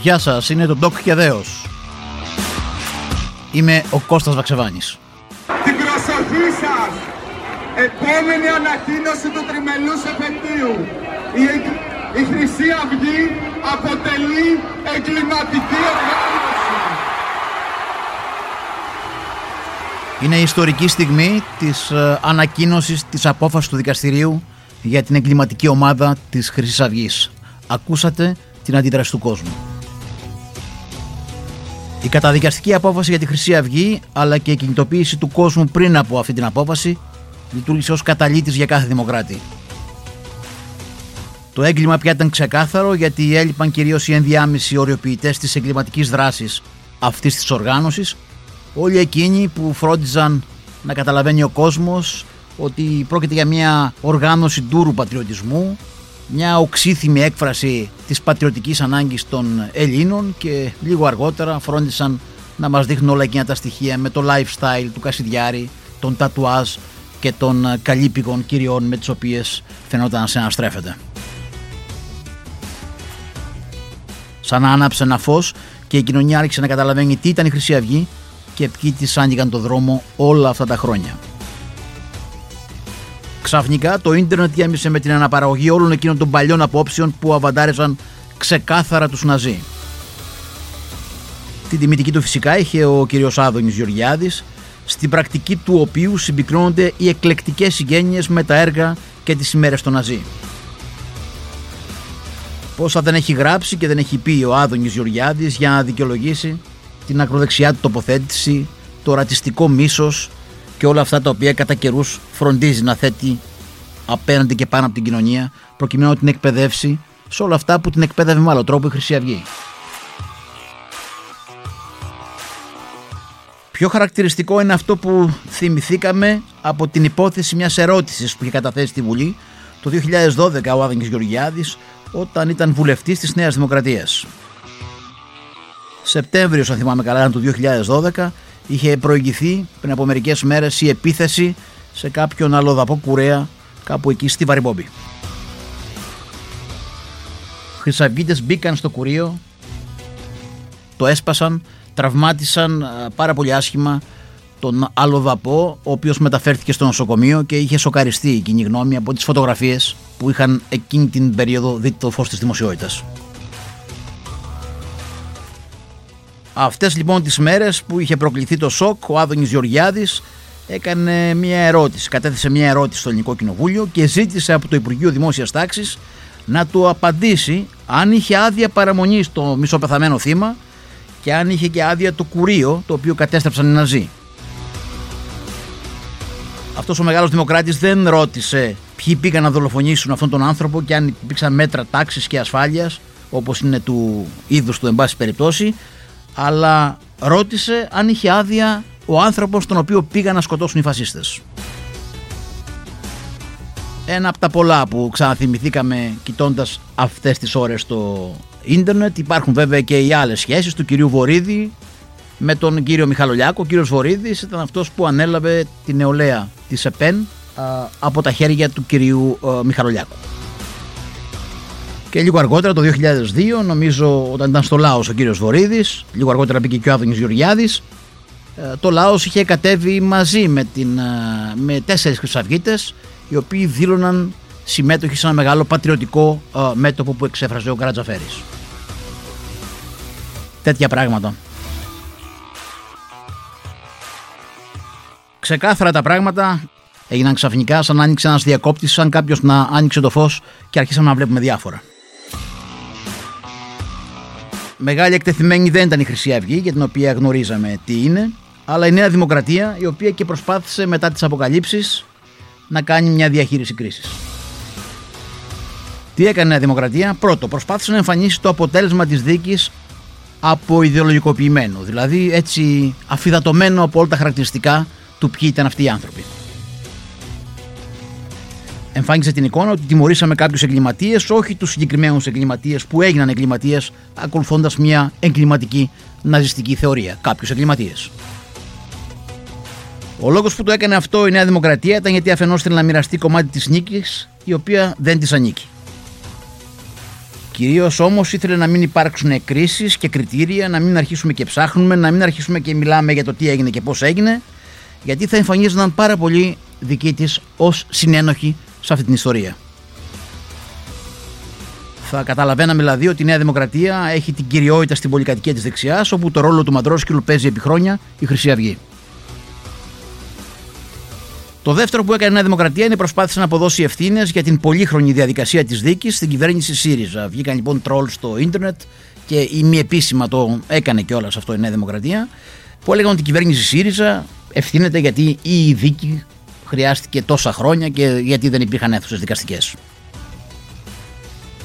Γεια σας, είναι το Ντοκ και Δέος. Είμαι ο Κώστας Βαξεβάνης. Την προσοχή σας! Επόμενη ανακοίνωση του τριμελούς επαιτίου. Η, η Χρυσή Αυγή αποτελεί εγκληματική οργάνωση. Είναι η ιστορική στιγμή της ε, ανακοίνωσης της απόφασης του δικαστηρίου για την εγκληματική ομάδα της Χρυσής Αυγής. Ακούσατε την αντίδραση του κόσμου. Η καταδικαστική απόφαση για τη Χρυσή Αυγή αλλά και η κινητοποίηση του κόσμου πριν από αυτή την απόφαση λειτουργήσε ως καταλήτης για κάθε δημοκράτη. Το έγκλημα πια ήταν ξεκάθαρο γιατί έλειπαν κυρίως οι ενδιάμεσοι οριοποιητές της εγκληματικής δράσης αυτής της οργάνωσης όλοι εκείνοι που φρόντιζαν να καταλαβαίνει ο κόσμος ότι πρόκειται για μια οργάνωση ντούρου πατριωτισμού μια οξύθυμη έκφραση της πατριωτικής ανάγκης των Ελλήνων και λίγο αργότερα φρόντισαν να μας δείχνουν όλα εκείνα τα στοιχεία με το lifestyle του Κασιδιάρη, τον τατουάζ και των καλύπηγων κυριών με τις οποίες φαινόταν να σε αναστρέφεται. Σαν να άναψε ένα φως και η κοινωνία άρχισε να καταλαβαίνει τι ήταν η Χρυσή Αυγή και ποιοι της άνοιγαν το δρόμο όλα αυτά τα χρόνια. Ξαφνικά το ίντερνετ γέμισε με την αναπαραγωγή όλων εκείνων των παλιών απόψεων που αβαντάριζαν ξεκάθαρα τους Ναζί. Την τιμητική του φυσικά είχε ο κύριος Άδωνης Γεωργιάδης, στην πρακτική του οποίου συμπυκνώνονται οι εκλεκτικές συγγένειες με τα έργα και τις ημέρες των Ναζί. Πόσα δεν έχει γράψει και δεν έχει πει ο Άδωνης Γεωργιάδης για να δικαιολογήσει την ακροδεξιά του τοποθέτηση, το ρατσιστικό μίσος και όλα αυτά τα οποία κατά καιρούς φροντίζει να θέτει απέναντι και πάνω από την κοινωνία προκειμένου να την εκπαιδεύσει σε όλα αυτά που την εκπαίδευε με άλλο τρόπο η Χρυσή Αυγή. Πιο χαρακτηριστικό είναι αυτό που θυμηθήκαμε από την υπόθεση μιας ερώτησης που είχε καταθέσει στη Βουλή το 2012 ο Άδωνης Γεωργιάδης όταν ήταν βουλευτής της Νέας Δημοκρατίας. Σεπτέμβριος, αν θυμάμαι καλά, του 2012 είχε προηγηθεί πριν από μερικές μέρες η επίθεση σε κάποιον αλλοδαπό κουρέα κάπου εκεί στη Βαριμπόμπη. Χρυσαυγίτες μπήκαν στο κουρίο, το έσπασαν, τραυμάτισαν πάρα πολύ άσχημα τον άλλο δαπό, ο οποίος μεταφέρθηκε στο νοσοκομείο και είχε σοκαριστεί η κοινή γνώμη από τις φωτογραφίες που είχαν εκείνη την περίοδο δει το φως της δημοσιότητας. Αυτές λοιπόν τις μέρες που είχε προκληθεί το σοκ, ο Άδωνης Γεωργιάδης έκανε μια ερώτηση, κατέθεσε μια ερώτηση στο Ελληνικό Κοινοβούλιο και ζήτησε από το Υπουργείο Δημόσιας Τάξης να του απαντήσει αν είχε άδεια παραμονή στο μισοπεθαμένο θύμα και αν είχε και άδεια το κουρίο το οποίο κατέστρεψαν οι Ναζί. Αυτός ο μεγάλος δημοκράτης δεν ρώτησε ποιοι πήγαν να δολοφονήσουν αυτόν τον άνθρωπο και αν υπήρξαν μέτρα τάξης και ασφάλειας όπως είναι του είδους του εν πάση περιπτώσει αλλά ρώτησε αν είχε άδεια ο άνθρωπος τον οποίο πήγαν να σκοτώσουν οι φασίστες. Ένα από τα πολλά που ξαναθυμηθήκαμε κοιτώντας αυτές τις ώρες στο ίντερνετ υπάρχουν βέβαια και οι άλλες σχέσεις του κυρίου Βορύδη με τον κύριο Μιχαλολιάκο. Ο κύριος Βορύδης ήταν αυτός που ανέλαβε την νεολαία της ΕΠΕΝ από τα χέρια του κυρίου Μιχαλολιάκου. Και λίγο αργότερα, το 2002, νομίζω όταν ήταν στο Λάος ο κύριος Βορύδης, λίγο αργότερα μπήκε και ο Άδωνης Γεωργιάδης, ε, το Λάος είχε κατέβει μαζί με, την, ε, με τέσσερις χρυσαυγίτες, οι οποίοι δήλωναν συμμέτοχοι σε ένα μεγάλο πατριωτικό ε, μέτωπο που εξέφραζε ο Καρατζαφέρης. Τέτοια πράγματα. Ξεκάθαρα τα πράγματα έγιναν ξαφνικά σαν να άνοιξε ένας διακόπτης, σαν κάποιος να άνοιξε το φως και αρχίσαμε να βλέπουμε διάφορα. Μεγάλη εκτεθειμένη δεν ήταν η Χρυσή Αυγή, για την οποία γνωρίζαμε τι είναι, αλλά η Νέα Δημοκρατία, η οποία και προσπάθησε μετά τις αποκαλύψεις να κάνει μια διαχείριση κρίσης. Τι έκανε η Νέα Δημοκρατία, πρώτο, προσπάθησε να εμφανίσει το αποτέλεσμα της δίκης από ιδεολογικοποιημένο, δηλαδή έτσι αφιδατωμένο από όλα τα χαρακτηριστικά του ποιοι ήταν αυτοί οι άνθρωποι εμφάνισε την εικόνα ότι τιμωρήσαμε κάποιους εγκληματίες, όχι τους συγκεκριμένους εγκληματίες που έγιναν εγκληματίες ακολουθώντας μια εγκληματική ναζιστική θεωρία. Κάποιους εγκληματίες. Ο λόγος που το έκανε αυτό η Νέα Δημοκρατία ήταν γιατί αφενός θέλει να μοιραστεί κομμάτι της νίκης, η οποία δεν της ανήκει. Κυρίως όμως ήθελε να μην υπάρξουν κρίσεις και κριτήρια, να μην αρχίσουμε και ψάχνουμε, να μην αρχίσουμε και μιλάμε για το τι έγινε και πώς έγινε, γιατί θα εμφανίζονταν πάρα πολύ δικοί της ως συνένοχοι σε αυτή την ιστορία. Θα καταλαβαίναμε δηλαδή ότι η Νέα Δημοκρατία έχει την κυριότητα στην πολυκατοικία της δεξιάς, όπου το ρόλο του Μαντρόσκυλου παίζει επί χρόνια η Χρυσή Αυγή. Το δεύτερο που έκανε η Νέα Δημοκρατία είναι προσπάθησε να αποδώσει ευθύνες για την πολύχρονη διαδικασία της δίκης στην κυβέρνηση ΣΥΡΙΖΑ. Βγήκαν λοιπόν τρόλς στο ίντερνετ και η μη επίσημα το έκανε κιόλας αυτό η Νέα Δημοκρατία, που έλεγαν ότι η κυβέρνηση ΣΥΡΙΖΑ ευθύνεται γιατί η δίκη χρειάστηκε τόσα χρόνια και γιατί δεν υπήρχαν αίθουσες δικαστικές.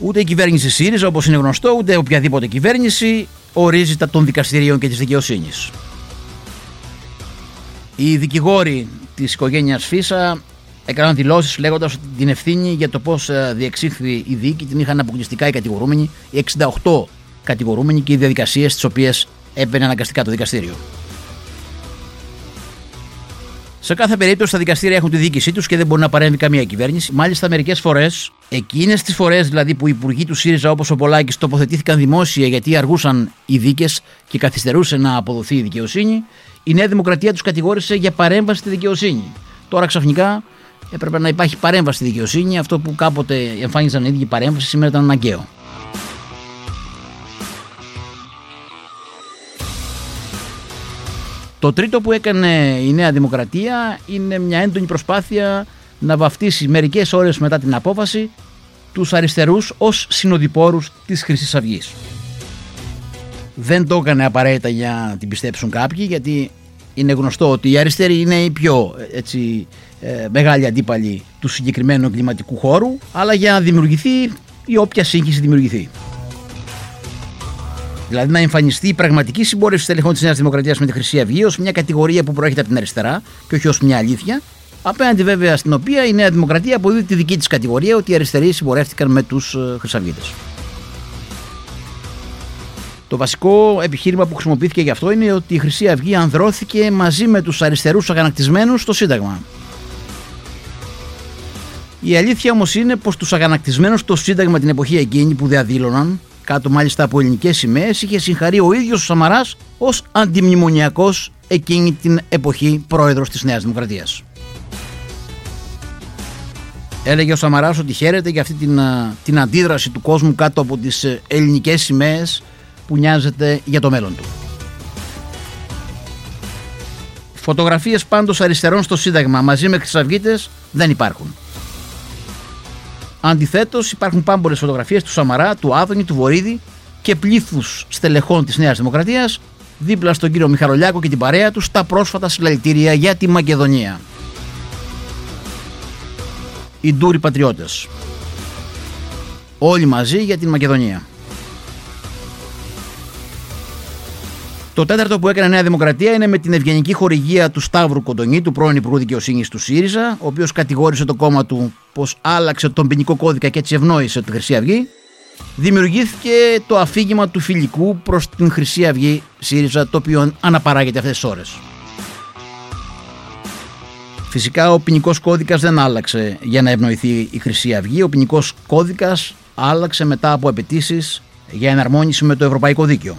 Ούτε η κυβέρνηση ΣΥΡΙΖΑ, όπως είναι γνωστό, ούτε οποιαδήποτε κυβέρνηση ορίζει τα των δικαστηρίων και της δικαιοσύνης. Οι δικηγόροι της οικογένειας Φίσα έκαναν δηλώσεις λέγοντας ότι την ευθύνη για το πώς ε, διεξήχθη η δίκη την είχαν αποκλειστικά οι κατηγορούμενοι, οι 68 κατηγορούμενοι και οι διαδικασίες τις οποίες έπαιρνε αναγκαστικά το δικαστήριο. Σε κάθε περίπτωση τα δικαστήρια έχουν τη διοίκησή τους και δεν μπορεί να παρέμβει καμία κυβέρνηση. Μάλιστα, μερικές φορές, εκείνες τις φορές δηλαδή που οι υπουργοί του ΣΥΡΙΖΑ όπως ο Πολάκης τοποθετήθηκαν δημόσια γιατί αργούσαν οι δίκες και καθυστερούσε να αποδοθεί η δικαιοσύνη, η Νέα Δημοκρατία τους κατηγόρησε για παρέμβαση στη δικαιοσύνη. Τώρα ξαφνικά έπρεπε να υπάρχει παρέμβαση στη δικαιοσύνη. Αυτό που κάποτε εμφάνιζαν οι ίδιοι παρέμβαση σήμερα ήταν αναγκαίο. Το τρίτο που έκανε η Νέα Δημοκρατία είναι μια έντονη προσπάθεια να βαφτίσει μερικές ώρες μετά την απόφαση τους αριστερούς ως συνοδοιπόρους της χρυσής αυγής. Δεν το έκανε απαραίτητα για να την πιστέψουν κάποιοι γιατί είναι γνωστό ότι οι αριστεροί είναι οι πιο έτσι, ε, μεγάλοι αντίπαλοι του συγκεκριμένου κλιματικού χώρου αλλά για να δημιουργηθεί η όποια σύγχυση δημιουργηθεί. Δηλαδή να εμφανιστεί η πραγματική συμπόρευση τελεχών της Νέας Δημοκρατίας με τη Χρυσή Αυγή ως μια κατηγορία που προέρχεται από την αριστερά και όχι ως μια αλήθεια. Απέναντι βέβαια στην οποία η Νέα Δημοκρατία αποδίδει τη δική της κατηγορία ότι οι αριστεροί συμπορεύτηκαν με τους ε, Χρυσαυγίτες. Το βασικό επιχείρημα που χρησιμοποιήθηκε γι' αυτό είναι ότι η Χρυσή Αυγή ανδρώθηκε μαζί με τους αριστερούς αγανακτισμένους στο Σύνταγμα. Η αλήθεια όμως είναι πως τους αγανακτισμένους στο Σύνταγμα την εποχή εκείνη που διαδήλωναν κάτω μάλιστα από ελληνικές σημαίες, είχε συγχαρεί ο ίδιος ο Σαμαράς ως αντιμνημονιακός εκείνη την εποχή πρόεδρος της Νέας Δημοκρατίας. Έλεγε ο Σαμαράς ότι χαίρεται για αυτή την, την αντίδραση του κόσμου κάτω από τις ε, ελληνικές σημαίες που νοιάζεται για το μέλλον του. Φωτογραφίες πάντως αριστερών στο Σύνταγμα μαζί με χρυσαυγίτες δεν υπάρχουν. Αντιθέτως, υπάρχουν πάμπολε φωτογραφίες του Σαμαρά, του Άδωνη, του Βορύδη και πλήθους στελεχών της Νέας Δημοκρατίας δίπλα στον κύριο Μιχαλολιάκο και την παρέα τους στα πρόσφατα συλλαλητήρια για τη Μακεδονία. Οι ντούροι πατριώτες. Όλοι μαζί για την Μακεδονία. Το τέταρτο που έκανε η Νέα Δημοκρατία είναι με την ευγενική χορηγία του Σταύρου Κοντονή, του πρώην Υπουργού Δικαιοσύνης του ΣΥΡΙΖΑ, ο οποίος κατηγόρησε το κόμμα του πως άλλαξε τον ποινικό κώδικα και έτσι ευνόησε τη Χρυσή Αυγή. Δημιουργήθηκε το αφήγημα του φιλικού προς την Χρυσή Αυγή ΣΥΡΙΖΑ, το οποίο αναπαράγεται αυτές τις ώρες. Φυσικά ο ποινικός κώδικας δεν άλλαξε για να ευνοηθεί η Χρυσή Αυγή. Ο ποινικός κώδικας άλλαξε μετά από απαιτήσεις για εναρμόνιση με το Ευρωπαϊκό Δίκαιο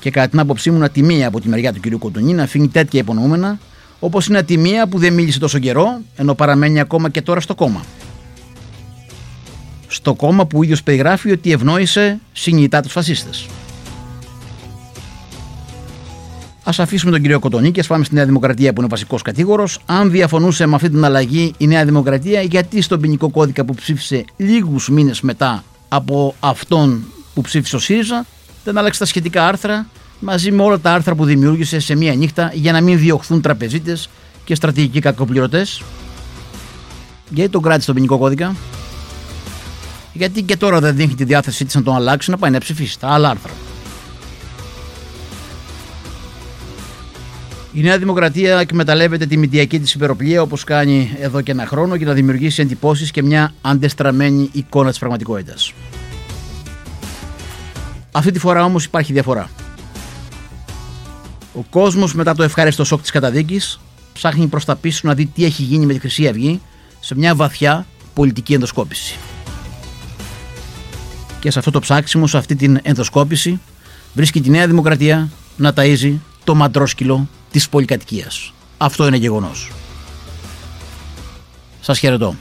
και κατά την άποψή μου ατιμία από τη μεριά του κ. Κοντονή να αφήνει τέτοια υπονοούμενα, όπως είναι ατιμία που δεν μίλησε τόσο καιρό, ενώ παραμένει ακόμα και τώρα στο κόμμα. Στο κόμμα που ο ίδιος περιγράφει ότι ευνόησε συνειδητά τους φασίστες. Α αφήσουμε τον κύριο Κοτονή και ας πάμε στη Νέα Δημοκρατία που είναι ο βασικός κατήγορος. Αν διαφωνούσε με αυτή την αλλαγή η Νέα Δημοκρατία, γιατί στον ποινικό κώδικα που ψήφισε λίγους μήνες μετά από αυτόν που ψήφισε ο ΣΥΡΙΖΑ, δεν άλλαξε τα σχετικά άρθρα μαζί με όλα τα άρθρα που δημιούργησε σε μία νύχτα για να μην διωχθούν τραπεζίτες και στρατηγικοί κακοπληρωτές. Γιατί τον κράτησε στον ποινικό κώδικα; Γιατί και τώρα δεν δείχνει τη διάθεσή της να τον αλλάξει να πάει να ψηφίσει τα άλλα άρθρα. Η Νέα Δημοκρατία εκμεταλλεύεται τη μηντιακή της υπεροπλία όπως κάνει εδώ και ένα χρόνο για να δημιουργήσει εντυπώσεις και μια αντεστραμμένη εικόνα της πραγματικότητας. Αυτή τη φορά όμως υπάρχει διαφορά. Ο κόσμος μετά το ευχάριστο σοκ της καταδίκης ψάχνει προς τα πίσω να δει τι έχει γίνει με τη Χρυσή Αυγή σε μια βαθιά πολιτική ενδοσκόπηση. Και σε αυτό το ψάξιμο, σε αυτή την ενδοσκόπηση, βρίσκει τη Νέα Δημοκρατία να ταΐζει το μαντρόσκυλο της πολυκατοικίας. Αυτό είναι γεγονός. Σας χαιρετώ.